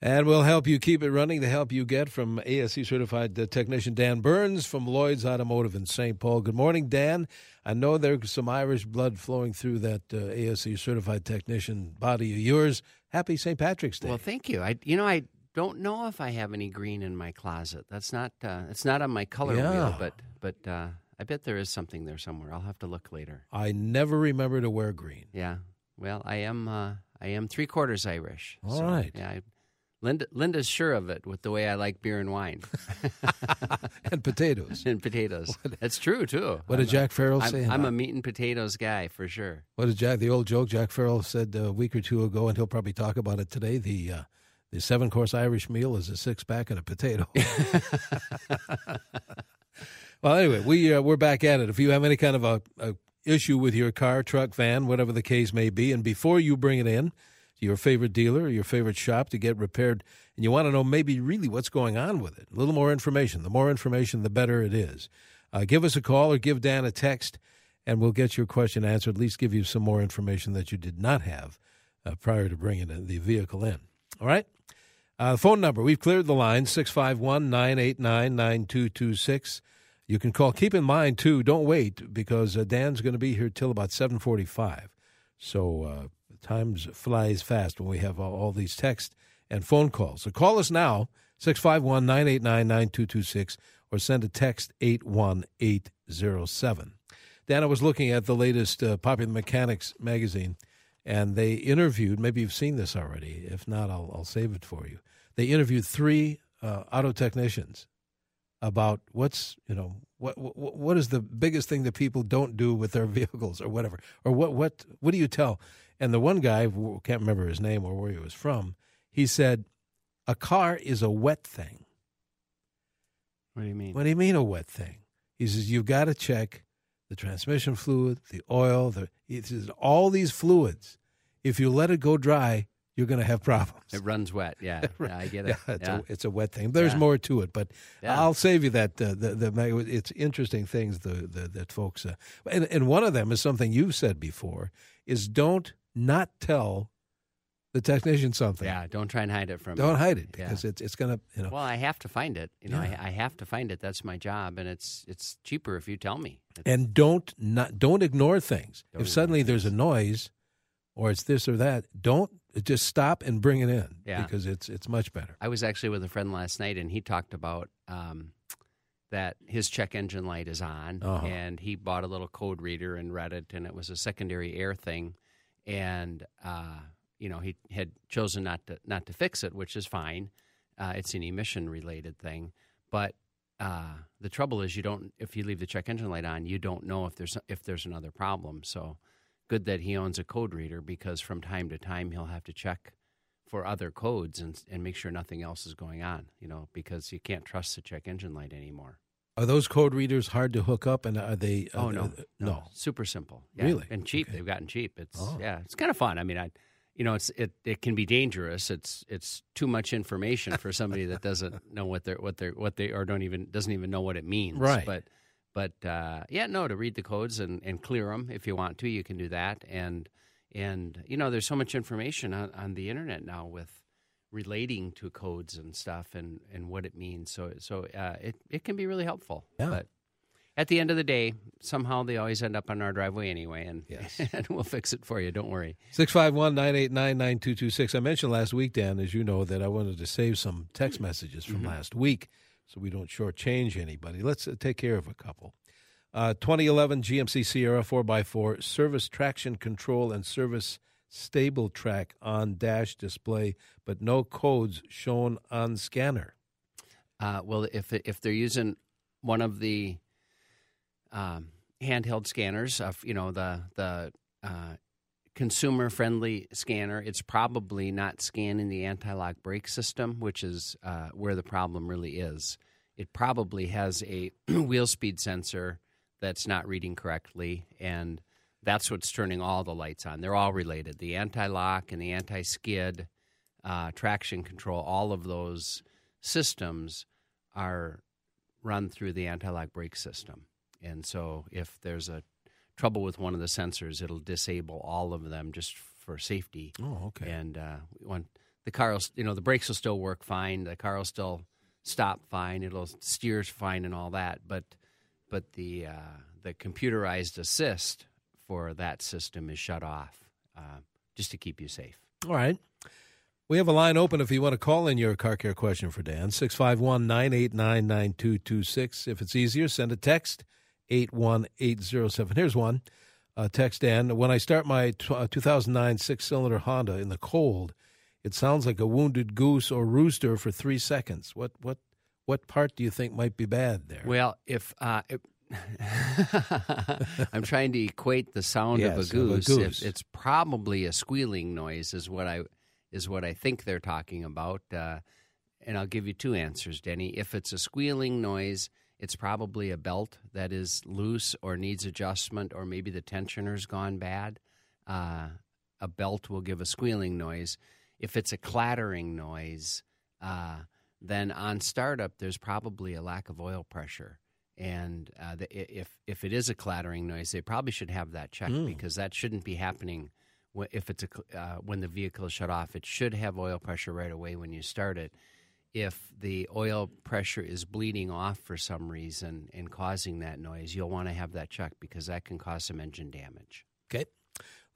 And we'll help you keep it running. The help you get from ASE certified uh, technician Dan Burns from Lloyd's Automotive in St. Paul. Good morning, Dan. I know there's some Irish blood flowing through that uh, ASE certified technician body of yours. Happy St. Patrick's Day. Well, thank you. I, you know, I don't know if I have any green in my closet. That's not. Uh, it's not on my color Yeah. wheel, but but uh, I bet there is something there somewhere. I'll have to look later. I never remember to wear green. Yeah. Well, I am. Uh, I am three quarters Irish. All so, right. Yeah. I, Linda, Linda's sure of it with the way I like beer and wine and potatoes. and potatoes. That's true too. What did I'm a- Jack Farrell I'm, say? I'm a meat and potatoes guy for sure. What did Jack? The old joke Jack Farrell said a week or two ago, and he'll probably talk about it today. The uh, the seven course Irish meal is a six pack and a potato. well, anyway, we uh, we're back at it. If you have any kind of a, a issue with your car, truck, van, whatever the case may be, and before you bring it in to your favorite dealer or your favorite shop to get repaired, and you want to know maybe really what's going on with it, a little more information. The more information, the better it is. Uh, give us a call or give Dan a text and we'll get your question answered. At least give you some more information that you did not have uh, prior to bringing the vehicle in. All right? Uh, phone number, we've cleared the line, 651 989 9226. You can call. Keep in mind, too, don't wait because uh, Dan's going to be here till about 745. So times flies fast when we have all, all these texts and phone calls. So call us now, 651 989 9226, or send a text 81807. Dan, I was looking at the latest uh, Popular Mechanics magazine, and they interviewed. Maybe you've seen this already. If not, I'll, I'll save it for you. They interviewed three uh, auto technicians about what's you know what, what what is the biggest thing that people don't do with their vehicles or whatever, or what what what do you tell? And the one guy who can't remember his name or where he was from. He said, "A car is a wet thing." What do you mean? What do you mean a wet thing? He says you've got to check the transmission fluid, the oil, the he says all these fluids. If you let it go dry, you're going to have problems. It runs wet. Yeah, yeah I get it. Yeah, it's, Yeah. A, it's a wet thing. There's Yeah. more to it, but Yeah. I'll save you that. Uh, the, the it's interesting things the, the that folks, uh, and and one of them is something you've said before is don't not tell the technician something. Yeah, don't try and hide it from. Don't hide it Yeah. because it's it's gonna you know. Well, I have to find it. You know, Yeah. I, I have to find it. That's my job, and it's it's cheaper if you tell me. It's- and don't not don't ignore things. Don't if ignore suddenly there's a noise, or it's this or that, don't just stop and bring it in. Yeah. because it's it's much better. I was actually with a friend last night, and he talked about um, that his check engine light is on, Uh-huh. and he bought a little code reader and read it, and it was a secondary air thing, and uh, you know he had chosen not to not to fix it, which is fine. Uh, it's an emission related thing, but uh, the trouble is you don't if you leave the check engine light on, you don't know if there's if there's another problem. So good that he owns a code reader because from time to time he'll have to check for other codes and and make sure nothing else is going on. You know because you can't trust the check engine light anymore. Are those code readers hard to hook up, and are they? Oh uh, no, uh, no, super simple. Yeah. Really? and cheap. Okay. They've gotten cheap. It's Oh. yeah, it's kind of fun. I mean, I, you know, it's it it can be dangerous. It's it's too much information for somebody that doesn't know what they're what they're what they or don't even doesn't even know what it means. Right. But but uh, yeah, no, to read the codes and and clear them if you want to, you can do that. And and you know, there's so much information on, on the internet now with relating to codes and stuff and and what it means. So so uh, it it can be really helpful. Yeah. But at the end of the day, somehow they always end up on our driveway anyway, and Yes. and we'll fix it for you. Don't worry. 651 989 9226. I mentioned last week, Dan, as you know, that I wanted to save some text messages from last week so we don't shortchange anybody. Let's uh, take care of a couple. Uh, 2011 GMC Sierra 4x4 service traction control and service StabiliTrak on dash display, but no codes shown on scanner. Uh, well, if if they're using one of the um, handheld scanners of you know the the uh, consumer friendly scanner. It's probably not scanning the anti lock brake system, which is uh, where the problem really is. It probably has a wheel speed sensor that's not reading correctly, and that's what's turning all the lights on. They're all related the anti lock and the anti skid, uh, traction control, all of those systems are run through the anti lock brake system. And so if there's a trouble with one of the sensors, it'll disable all of them just for safety. Oh, okay. And uh, the car, will, you know, the brakes will still work fine. The car will still stop fine. It'll steer fine and all that. But but the uh, the computerized assist for that system is shut off uh, just to keep you safe. All right. We have a line open if you want to call in your car care question for Dan. 651 989 9226. If it's easier, send a text 81807. Here's one. Uh, text Dan. When I start my t- uh, 2009 six cylinder Honda in the cold, it sounds like a wounded goose or rooster for three seconds. What, what, what part do you think might be bad there? Well, if. Uh, I'm trying to equate the sound Yes, of a of a goose. goose. If it's probably a squealing noise, is what I is what I think they're talking about. Uh, and I'll give you two answers, Denny. If it's a squealing noise, it's probably a belt that is loose or needs adjustment, or maybe the tensioner's gone bad. Uh, a belt will give a squealing noise. If it's a clattering noise, uh, then on startup, there's probably a lack of oil pressure. And uh, the, if if it is a clattering noise, they probably should have that checked because that shouldn't be happening. If it's a uh, when the vehicle is shut off, it should have oil pressure right away when you start it. If the oil pressure is bleeding off for some reason and causing that noise, you'll want to have that checked because that can cause some engine damage. Okay.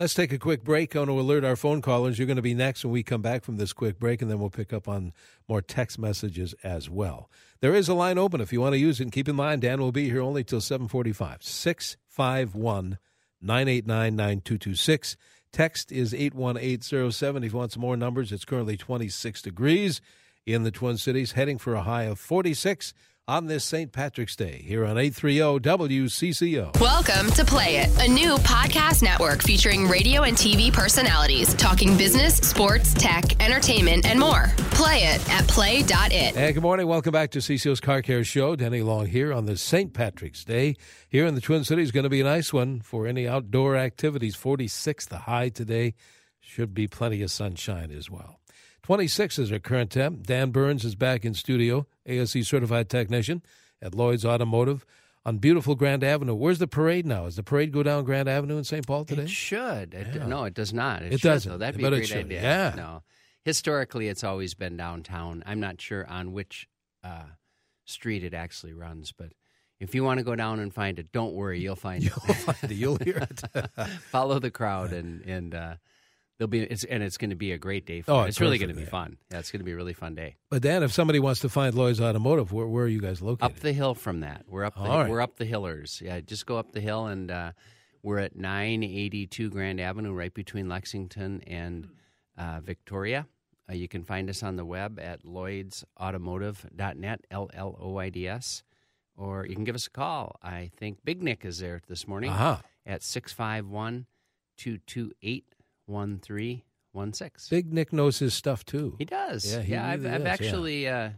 Let's take a quick break. I want to alert our phone callers. You're going to be next when we come back from this quick break, and then we'll pick up on more text messages as well. There is a line open if you want to use it. And keep in mind, Dan will be here only till 745. 651 989 9226. Text is 81807. If you want some more numbers, it's currently 26 degrees in the Twin Cities, heading for a high of 46 on this St. Patrick's Day here on 830 WCCO. Welcome to Play It, a new podcast network featuring radio and TV personalities talking business, sports, tech, entertainment, and more. Play it at play.it. And good morning. Welcome back to CCO's Car Care Show. Denny Long here on this St. Patrick's Day. Here in the Twin Cities, going to be a nice one for any outdoor activities. 46 the high today. Should be plenty of sunshine as well. 26 is our current temp. Dan Burns is back in studio, ASE certified technician at Lloyd's Automotive on beautiful Grand Avenue. Where's the parade now? Does the parade go down Grand Avenue in St. Paul today? It should. It, No, it does not. It, It should, doesn't, Though. That'd be but a it great idea. yeah. No. Historically, it's always been downtown. I'm not sure on which uh, street it actually runs, but if you want to go down and find it, don't worry, you'll find it. You'll find it. You'll hear it. Follow the crowd, and and uh, there'll be it's and it's going to be a great day. For Oh, it. it's really going to be day. fun. Yeah, it's going to be a really fun day. but Dan, if somebody wants to find Lloyd's Automotive, where, where are you guys located? Up the hill from that, we're up. The, right. We're up the hillers. Yeah, just go up the hill, and uh, we're at 982 Grand Avenue, right between Lexington and uh, Victoria. Uh, you can find us on the web at lloydsautomotive.net, L L O I D S, or you can give us a call. I think Big Nick is there this morning Aha. at 651 228 1316. Big Nick knows his stuff too. He does. Yeah, he I've, really I've yeah. actually uh,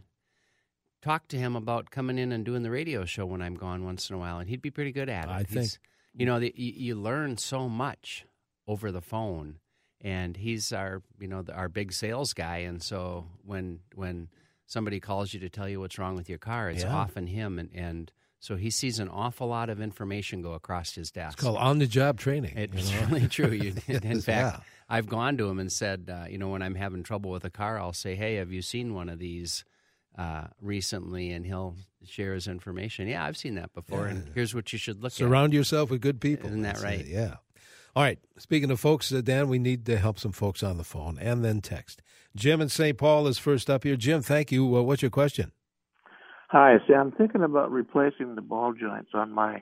talked to him about coming in and doing the radio show when I'm gone once in a while, and he'd be pretty good at it. I He's- think- you know, the, you, you learn so much over the phone, and he's our, you know, the, our big sales guy, and so when when somebody calls you to tell you what's wrong with your car, it's Yeah. often him, and, and so he sees an awful lot of information go across his desk. It's called on the job training. It's you know? really true. You, in fact, yeah. I've gone to him and said, uh, you know, when I'm having trouble with a car, I'll say, "Hey, have you seen one of these uh, recently?" And he'll share his information. Yeah, I've seen that before, and here's what you should look at. Surround yourself with good people. Isn't that That's right? it, Yeah. All right. Speaking of folks, uh, Dan, we need to help some folks on the phone and then text. Jim in St. Paul is first up here. Jim, thank you. Uh, what's your question? Hi, see, I'm thinking about replacing the ball joints on my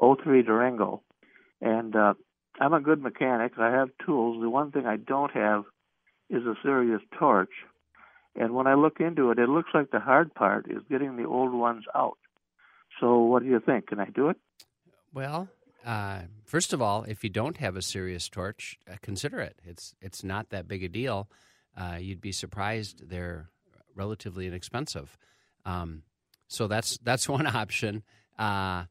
03 Durango, and uh, I'm a good mechanic. I have tools. The one thing I don't have is a serious torch, and when I look into it, it looks like the hard part is getting the old ones out. So, what do you think? Can I do it? Well, uh, first of all, if you don't have a serious torch, uh, consider it. It's it's not that big a deal. Uh, you'd be surprised; they're relatively inexpensive. Um, so that's that's one option. Uh,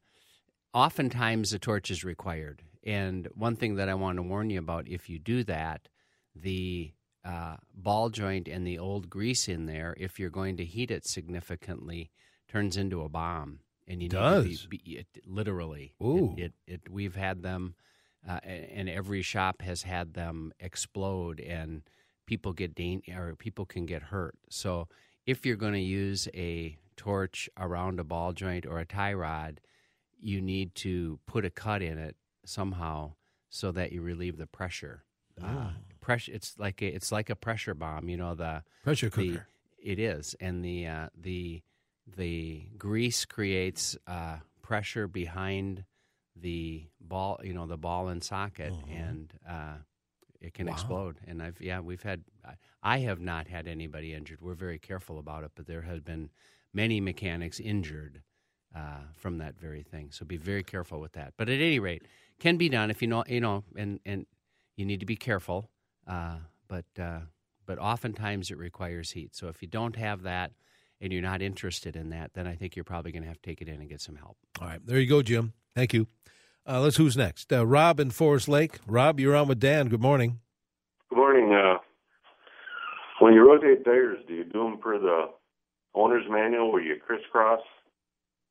oftentimes, a torch is required, and one thing that I want to warn you about: if you do that, the uh, ball joint and the old grease in there, if you're going to heat it significantly, turns into a bomb and you Does. need to be, be it, literally. Ooh. It, it, it we've had them, uh, and every shop has had them explode, and people get dan- or people can get hurt. So if you're going to use a torch around a ball joint or a tie rod, you need to put a cut in it somehow so that you relieve the pressure. Uh, pressure. It's like a, it's like a pressure bomb. You know the Pressure the- cooker. it is, and the uh, the the grease creates uh, pressure behind the ball. You know the ball and socket, and uh, it can explode. And I've yeah, we've had. I- I have not had anybody injured. We're very careful about it, but there have been many mechanics injured uh, from that very thing. So be very careful with that. But at any rate, can be done if you know you know, and and you need to be careful. Uh, but uh, but oftentimes it requires heat. So if you don't have that and you're not interested in that, then I think you're probably going to have to take it in and get some help. All right, there you go, Jim. Thank you. Uh, let's who's next? Uh, Rob in Forest Lake. Rob, you're on with Dan. Good morning. Good morning. Uh, when you rotate tires, do you do them per the owner's manual where you crisscross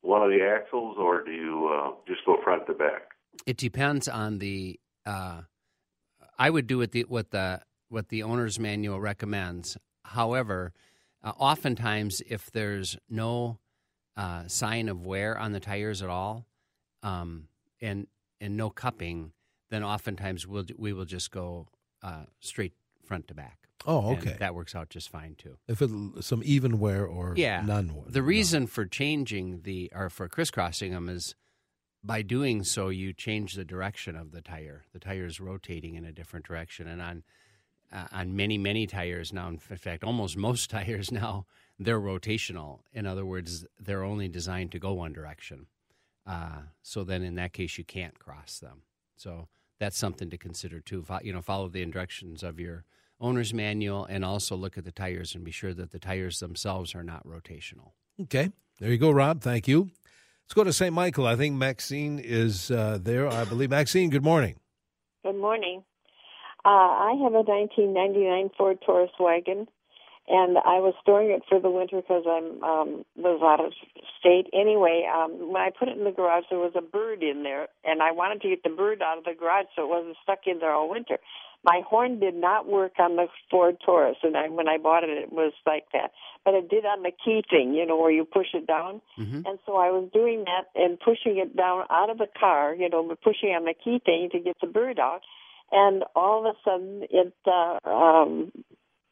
one of the axles, or do you uh, just go front to back? It depends on the. Uh, I would do it the, what the what the owner's manual recommends. However, uh, oftentimes if there's no uh, sign of wear on the tires at all, um, and and no cupping, then oftentimes we'll we will just go uh, straight front to back. Oh, And okay. that works out just fine too. If it some even wear or yeah, none wear. The reason for changing the or for crisscrossing them is by doing so you change the direction of the tire. The tire is rotating in a different direction, and on uh, on many many tires now, in fact, almost most tires now, they're rotational. In other words, they're only designed to go one direction. Uh, so then, in that case, you can't cross them. So that's something to consider too. You know, follow the directions of your owner's manual, and also look at the tires and be sure that the tires themselves are not rotational. Okay, there you go, Rob. Thank you. Let's go to St. Michael. I think Maxine is uh, there. I believe Maxine. Good morning. Good morning. Uh, I have a 1999 Ford Taurus wagon, and I was storing it for the winter because I'm um, was out of state. Anyway, um, when I put it in the garage, there was a bird in there, and I wanted to get the bird out of the garage so it wasn't stuck in there all winter. My horn did not work on the Ford Taurus, and I, when I bought it, it was like that. But it did on the key thing, you know, where you push it down. Mm-hmm. And so I was doing that and pushing it down out of the car, you know, pushing on the key thing to get the bird out. And all of a sudden, it uh, um,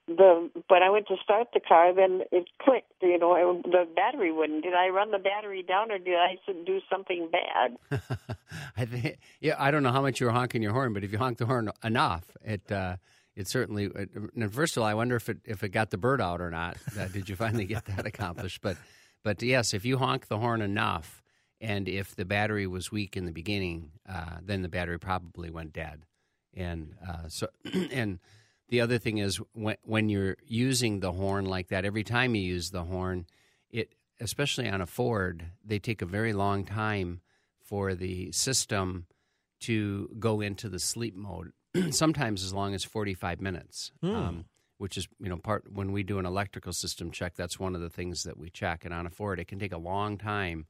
the when I went to start the car, then it clicked. You know, the battery wouldn't. Did I run the battery down, or did I do something bad? I think, yeah, I don't know how much you were honking your horn, but if you honk the horn enough, it uh, it certainly. It, first of all, I wonder if it if it got the bird out or not. Uh, did you finally get that accomplished? But but yes, if you honk the horn enough, and if the battery was weak in the beginning, uh, then the battery probably went dead. And uh, so and the other thing is when when you're using the horn like that, every time you use the horn, it especially on a Ford, they take a very long time for the system to go into the sleep mode. Sometimes as long as 45 minutes, um, which is you know part when we do an electrical system check. That's one of the things that we check. And on a Ford, it can take a long time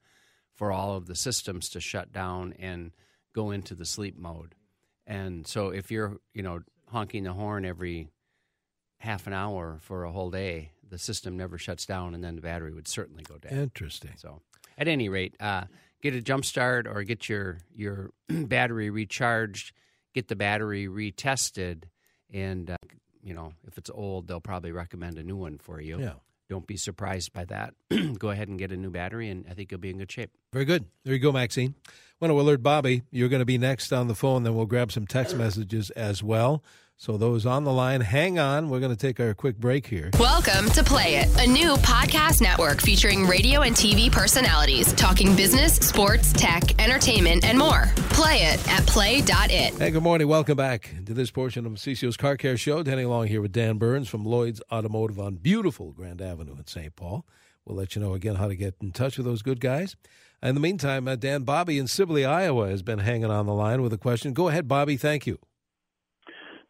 for all of the systems to shut down and go into the sleep mode. And so if you're you know honking the horn every half an hour for a whole day, the system never shuts down, and then the battery would certainly go down. Interesting. So, at any rate, uh, get a jump start or get your your battery recharged, get the battery retested, and uh, you know if it's old, they'll probably recommend a new one for you. Yeah. Don't be surprised by that. go ahead and get a new battery, and I think you'll be in good shape. Very good. There you go, Maxine. Want to alert Bobby, you're going to be next on the phone, then we'll grab some text messages as well. So, those on the line, hang on. We're going to take our quick break here. Welcome to Play It, a new podcast network featuring radio and TV personalities talking business, sports, tech, entertainment, and more. Play it at play.it. Hey, good morning. Welcome back to this portion of CCO's Car Care Show. Danny Long here with Dan Burns from Lloyd's Automotive on beautiful Grand Avenue in St. Paul. We'll let you know again how to get in touch with those good guys. In the meantime, uh, Dan Bobby in Sibley, Iowa has been hanging on the line with a question. Go ahead, Bobby. Thank you.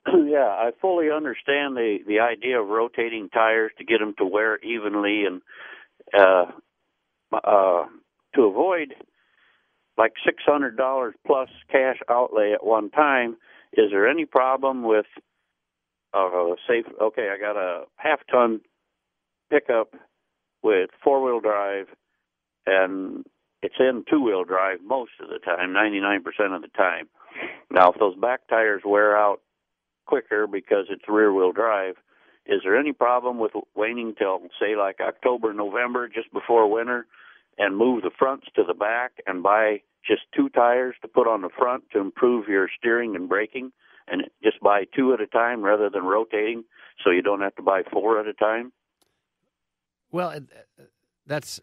Yeah, I fully understand the the idea of rotating tires to get them to wear evenly and uh uh to avoid like six hundred dollars plus cash outlay at one time. Is there any problem with uh safe? Okay, I got a half ton pickup with four wheel drive, and it's in two wheel drive most of the time, ninety nine percent of the time. Now, if those back tires wear out quicker because it's rear wheel drive. Is there any problem with waiting till say like October, November, just before winter, and move the fronts to the back and buy just two tires to put on the front to improve your steering and braking, and just buy two at a time rather than rotating, so you don't have to buy four at a time? Well, that's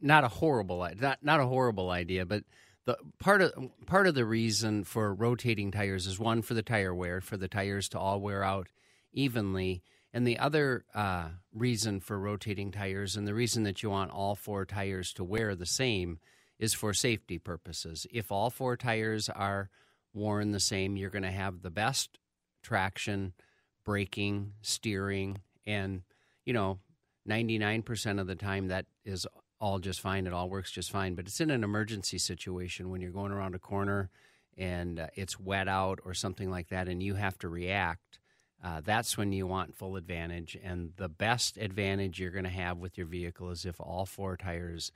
not a horrible not not a horrible idea, but the part of part of the reason for rotating tires is one for the tire wear, for the tires to all wear out evenly, and the other uh, reason for rotating tires, and the reason that you want all four tires to wear the same, is for safety purposes. If all four tires are worn the same, you're going to have the best traction, braking, steering, and you know, 99% of the time that is all just fine. It all works just fine. But it's in an emergency situation when you're going around a corner and uh, it's wet out or something like that, and you have to react. Uh, that's when you want full advantage. And the best advantage you're going to have with your vehicle is if all four tires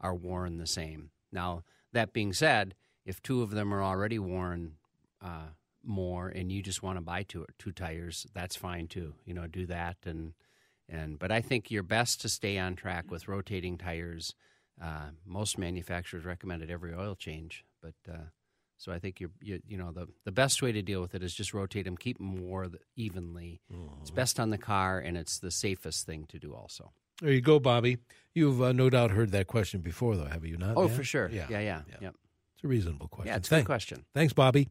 are worn the same. Now, that being said, if two of them are already worn uh, more and you just want to buy two two tires, that's fine too. You know, do that and and but I think you're best to stay on track with rotating tires. Uh, most manufacturers recommend it every oil change, but uh, so I think you're you, you, know the the best way to deal with it is just rotate them, keep them more evenly. Mm-hmm. It's best on the car, and it's the safest thing to do. Also, there you go, Bobby. You've uh, no doubt heard that question before, though, have you not? Oh, for sure. Yeah, yeah, yeah. yeah. Yep. It's a reasonable question. Yeah, it's a good question. Thanks, Bobby.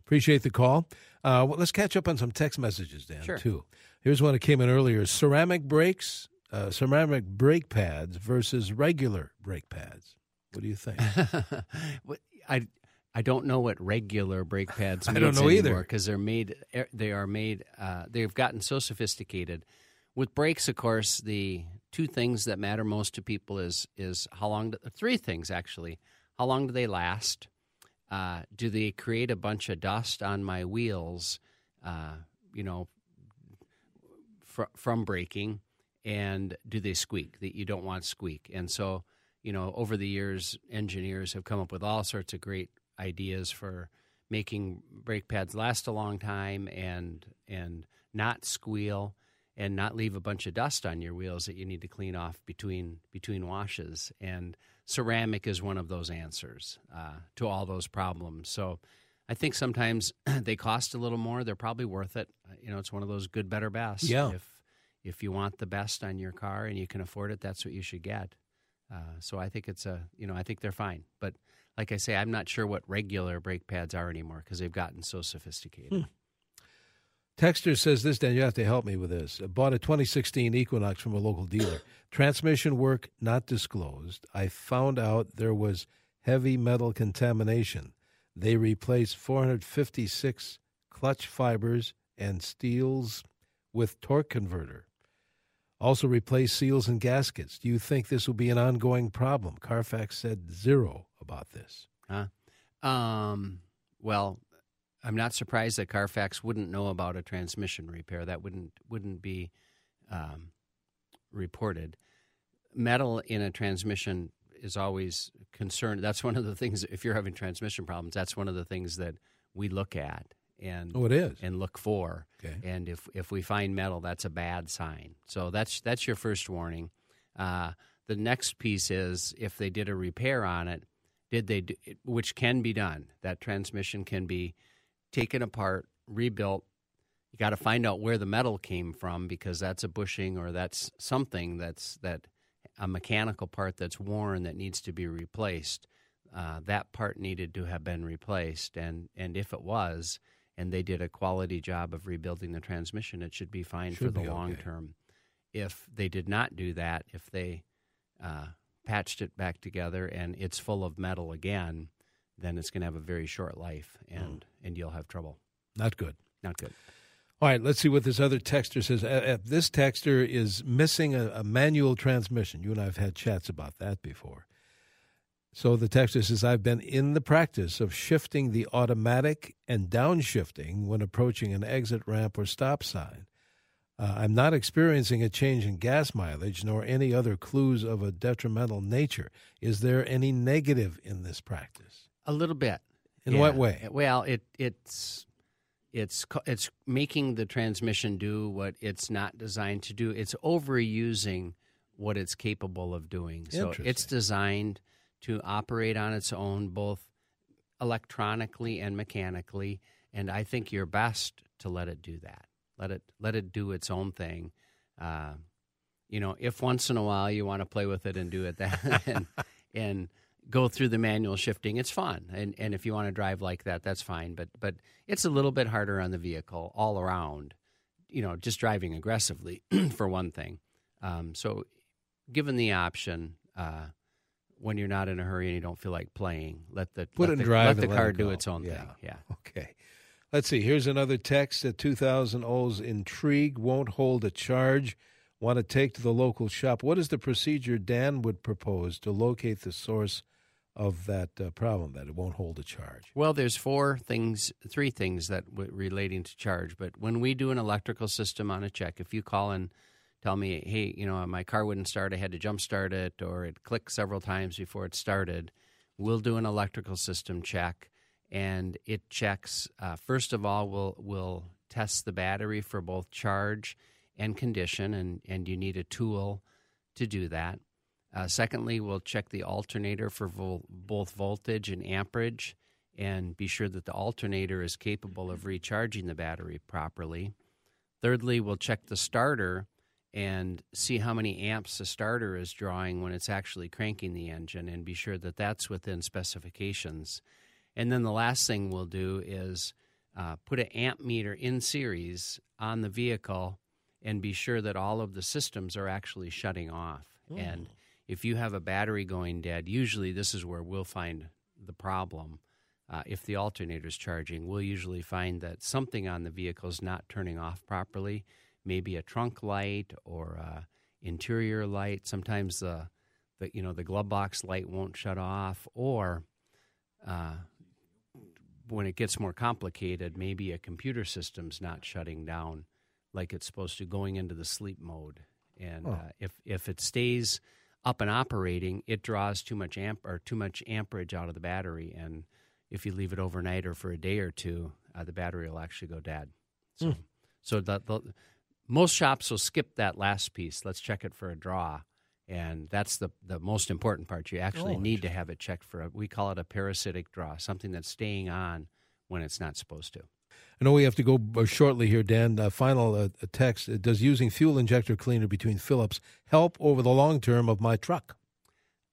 Appreciate the call. Uh, well, let's catch up on some text messages, Dan. Sure. Too. Here's one that came in earlier: ceramic brakes, uh, ceramic brake pads versus regular brake pads. What do you think? I I don't know what regular brake pads. I don't know either because they're made. Er, they are made. Uh, they've gotten so sophisticated. With brakes, of course, the two things that matter most to people is is how long. Do, three things actually. How long do they last? Uh, do they create a bunch of dust on my wheels? Uh, you know, fr- from braking, and do they squeak? That you don't want squeak, and so you know over the years, engineers have come up with all sorts of great ideas for making brake pads last a long time and and not squeal and not leave a bunch of dust on your wheels that you need to clean off between between washes. And ceramic is one of those answers uh, to all those problems. So I think sometimes they cost a little more. They're probably worth it. Uh, you know, it's one of those good, better, best. Yeah. If if you want the best on your car and you can afford it, that's what you should get. Uh, so I think it's a you know I think they're fine. But like I say, I'm not sure what regular brake pads are anymore because they've gotten so sophisticated. Hmm. Texter says this, Dan, you have to help me with this. I bought a 2016 Equinox from a local dealer. Transmission work not disclosed. I found out there was heavy metal contamination. They replaced 456 clutch fibers and steels with torque converter. Also replaced seals and gaskets. Do you think this will be an ongoing problem? Carfax said zero about this. Huh? Um, well, I'm not surprised that Carfax wouldn't know about a transmission repair. That wouldn't wouldn't be um, reported. Metal in a transmission is always concerned. That's one of the things. If you're having transmission problems, that's one of the things that we look at and oh, it is and look for. Okay. And if if we find metal, that's a bad sign. So that's that's your first warning. Uh, the next piece is if they did a repair on it, did they do, which can be done. That transmission can be taken apart, rebuilt, you got to find out where the metal came from because that's a bushing or that's something that's that a mechanical part that's worn that needs to be replaced. Uh, that part needed to have been replaced, and and if it was, and they did a quality job of rebuilding the transmission, it should be fine Should for the long okay. term. If they did not do that, if they uh, patched it back together and it's full of metal again, then it's going to have a very short life, and and you'll have trouble. Not good. Not good. All right, let's see what this other texter says. This texter is missing a, a manual transmission. You and I have had chats about that before. So the texter says, I've been in the practice of shifting the automatic and downshifting when approaching an exit ramp or stop sign. Uh, I'm not experiencing a change in gas mileage nor any other clues of a detrimental nature. Is there any negative in this practice? A little bit. In what way? Well, it it's it's it's making the transmission do what it's not designed to do. It's overusing what it's capable of doing. So it's designed to operate on its own, both electronically and mechanically. And I think you're best to let it do that. Let it let it do its own thing. Uh, you know, if once in a while you want to play with it and do it that and, and go through the manual shifting, it's fun. And and if you want to drive like that, that's fine. But but it's a little bit harder on the vehicle all around. You know, just driving aggressively for one thing. Um, so, given the option, uh, when you're not in a hurry and you don't feel like playing, let the Put let the, drive let the let car it do its own Yeah. thing. Yeah. Okay. Let's see. Here's another text at 2000 Olds Intrigue won't hold a charge. Want to take to the local shop. What is the procedure Dan would propose to locate the source of that uh, problem that it won't hold a charge? Well, there's four things, three things that w- relating to charge. But when we do an electrical system on a check, if you call and tell me, hey, you know, my car wouldn't start, I had to jump start it, or it clicked several times before it started, we'll do an electrical system check, and it checks. Uh, first of all, we'll we'll test the battery for both charge and condition, and and you need a tool to do that. Uh, secondly, we'll check the alternator for vol- both voltage and amperage and be sure that the alternator is capable of recharging the battery properly. Thirdly, we'll check the starter and see how many amps the starter is drawing when it's actually cranking the engine and be sure that that's within specifications. And then the last thing we'll do is uh, put an amp meter in series on the vehicle and be sure that all of the systems are actually shutting off. And if you have a battery going dead, usually this is where we'll find the problem. Uh, if the alternator is charging, we'll usually find that something on the vehicle is not turning off properly. Maybe a trunk light or a interior light. Sometimes the, the you know the glove box light won't shut off, or uh, when it gets more complicated, maybe a computer system's not shutting down like it's supposed to, going into the sleep mode. And Oh. uh, if if it stays up and operating, it draws too much amp or too much amperage out of the battery, and if you leave it overnight or for a day or two, uh, the battery will actually go dead. So, so the, the most shops will skip that last piece. Let's check it for a draw, and that's the the most important part. You actually Oh, need to have it checked for a. We call it a parasitic draw, something that's staying on when it's not supposed to. I know we have to go uh, shortly here, Dan. Uh, final uh, text. Uh, Does using fuel injector cleaner between fill-ups help over the long term of my truck?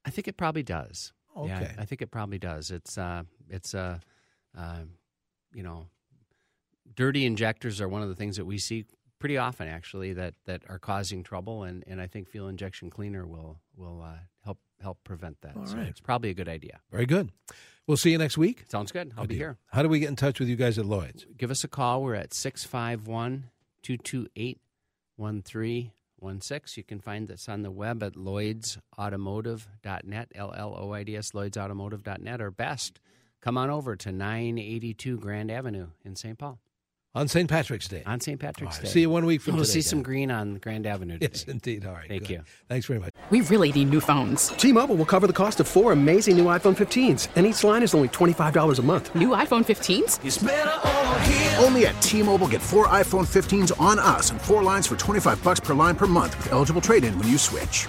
I think it probably does. Yeah, Okay. I think it probably does. It's uh, it's uh, uh, you know, dirty injectors are one of the things that we see pretty often actually that that are causing trouble, and and I think fuel injection cleaner will will uh, help help prevent that. All so right. it's probably a good idea. Very good. We'll see you next week. Sounds good. I'll Good be deal. here. How do we get in touch with you guys at Lloyd's? Give us a call. We're at 651 228 1316. You can find us on the web at lloydsautomotive.net, L L O I D S, lloydsautomotive.net, or best, come on over to 982 Grand Avenue in St. Paul On St. Patrick's Day. on St. Patrick's All right. Day. See you one week from today. We'll today, see some Dan. green on Grand Avenue today. Yes, indeed. All right. Thank good. you. Thanks very much. We really need new phones. T-Mobile will cover the cost of four amazing new iPhone 15s, and each line is only $25 a month. New iPhone 15s? Only at T-Mobile get four iPhone 15s on us and four lines for 25 bucks per line per month with eligible trade-in when you switch.